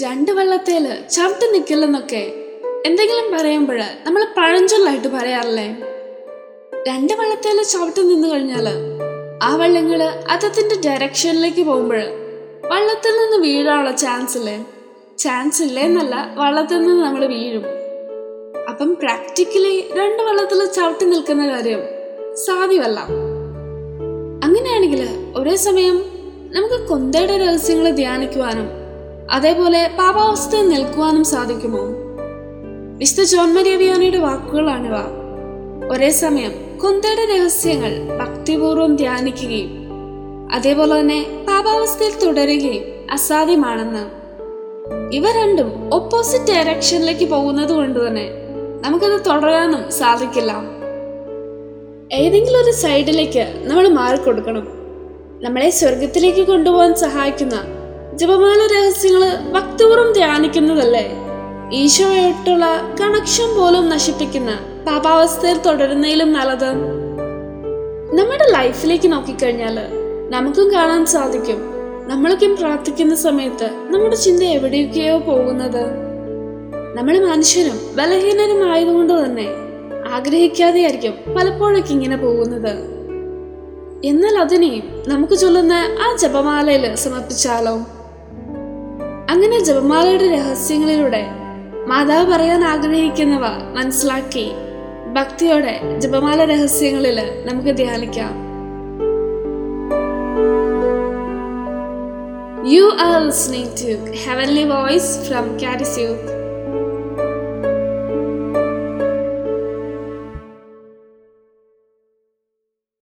രണ്ട് വെള്ളത്തേൽ ചവിട്ടി നിൽക്കില്ലെന്നൊക്കെ എന്തെങ്കിലും പറയുമ്പോൾ നമ്മൾ പഴഞ്ചൊല്ലായിട്ട് പറയാറില്ലേ? രണ്ട് വെള്ളത്തേൽ ചവിട്ടി നിന്ന് കഴിഞ്ഞാൽ ആ വെള്ളങ്ങൾ അതത്തിന്റെ ഡയറക്ഷനിലേക്ക് പോകുമ്പോൾ വള്ളത്തിൽ നിന്ന് വീഴാനുള്ള ചാൻസ് ഇല്ലേ ചാൻസ് ഇല്ലേ എന്നല്ല വള്ളത്തിൽ നിന്ന് നമ്മൾ വീഴും. അപ്പം പ്രാക്ടിക്കലി രണ്ട് വള്ളത്തിൽ ചവിട്ടി നിൽക്കുന്ന കാര്യം സാധ്യമല്ല. അങ്ങനെയാണെങ്കിൽ ഒരേ സമയം നമുക്ക് കൊന്തയുടെ രഹസ്യങ്ങൾ ധ്യാനിക്കുവാനും അതേപോലെ പാപാവസ്ഥയിൽ നിൽക്കുവാനും സാധിക്കുമോ? വിശുദ്ധ ജോൺ മരിയ വിയാനിയുടെ വാക്കുകളാണിവ ഒരേ സമയം കുന്തയുടെ രഹസ്യങ്ങൾ ഭക്തിപൂർവം ധ്യാനിക്കുകയും അതേപോലെ തന്നെ പാപാവസ്ഥയിൽ തുടരുകയും അസാധ്യമാണെന്ന്. ഇവ രണ്ടും ഓപ്പോസിറ്റ് ഡയറക്ഷനിലേക്ക് പോകുന്നത് കൊണ്ട് തന്നെ നമുക്കത് തുടരാനും സാധിക്കില്ല. ഏതെങ്കിലും ഒരു സൈഡിലേക്ക് നമ്മൾ മാറിക്കൊടുക്കണം. നമ്മളെ സ്വർഗത്തിലേക്ക് കൊണ്ടുപോകാൻ സഹായിക്കുന്ന ജപമാല രഹസ്യങ്ങൾ ഭക്തപൂർവം ധ്യാനിക്കുന്നതല്ലേ? ഈശോയായിട്ടുള്ള കണക്ഷൻ പോലും നശിപ്പിക്കുന്ന പാപാവസ്ഥയിൽ തുടരുന്നതിലും നല്ലത്. നമ്മുടെ ലൈഫിലേക്ക് നോക്കിക്കഴിഞ്ഞാൽ നമുക്കും കാണാൻ സാധിക്കും. നമ്മളൊക്കെയും പ്രാർത്ഥിക്കുന്ന സമയത്ത് നമ്മുടെ ചിന്ത എവിടെയൊക്കെയോ പോകുന്നത്. നമ്മൾ മനുഷ്യനും ബലഹീനരും ആയതുകൊണ്ട് തന്നെ ആഗ്രഹിക്കാതെയായിരിക്കും പലപ്പോഴൊക്കെ ഇങ്ങനെ പോകുന്നത്. എന്നാൽ അതിനെയും നമുക്ക് ചൊല്ലുന്ന ആ ജപമാലയിൽ സമർപ്പിച്ചാലോ? അങ്ങനെ ജപമാലയുടെ രഹസ്യങ്ങളിലൂടെ മാതാവ് പറയാൻ ആഗ്രഹിക്കുന്നവ മനസ്സിലാക്കി ഭക്തിയോടെ ജപമാല രഹസ്യങ്ങളിൽ നമുക്ക് ധ്യാനിക്കാം You are listening to Heavenly Voice from Caddis.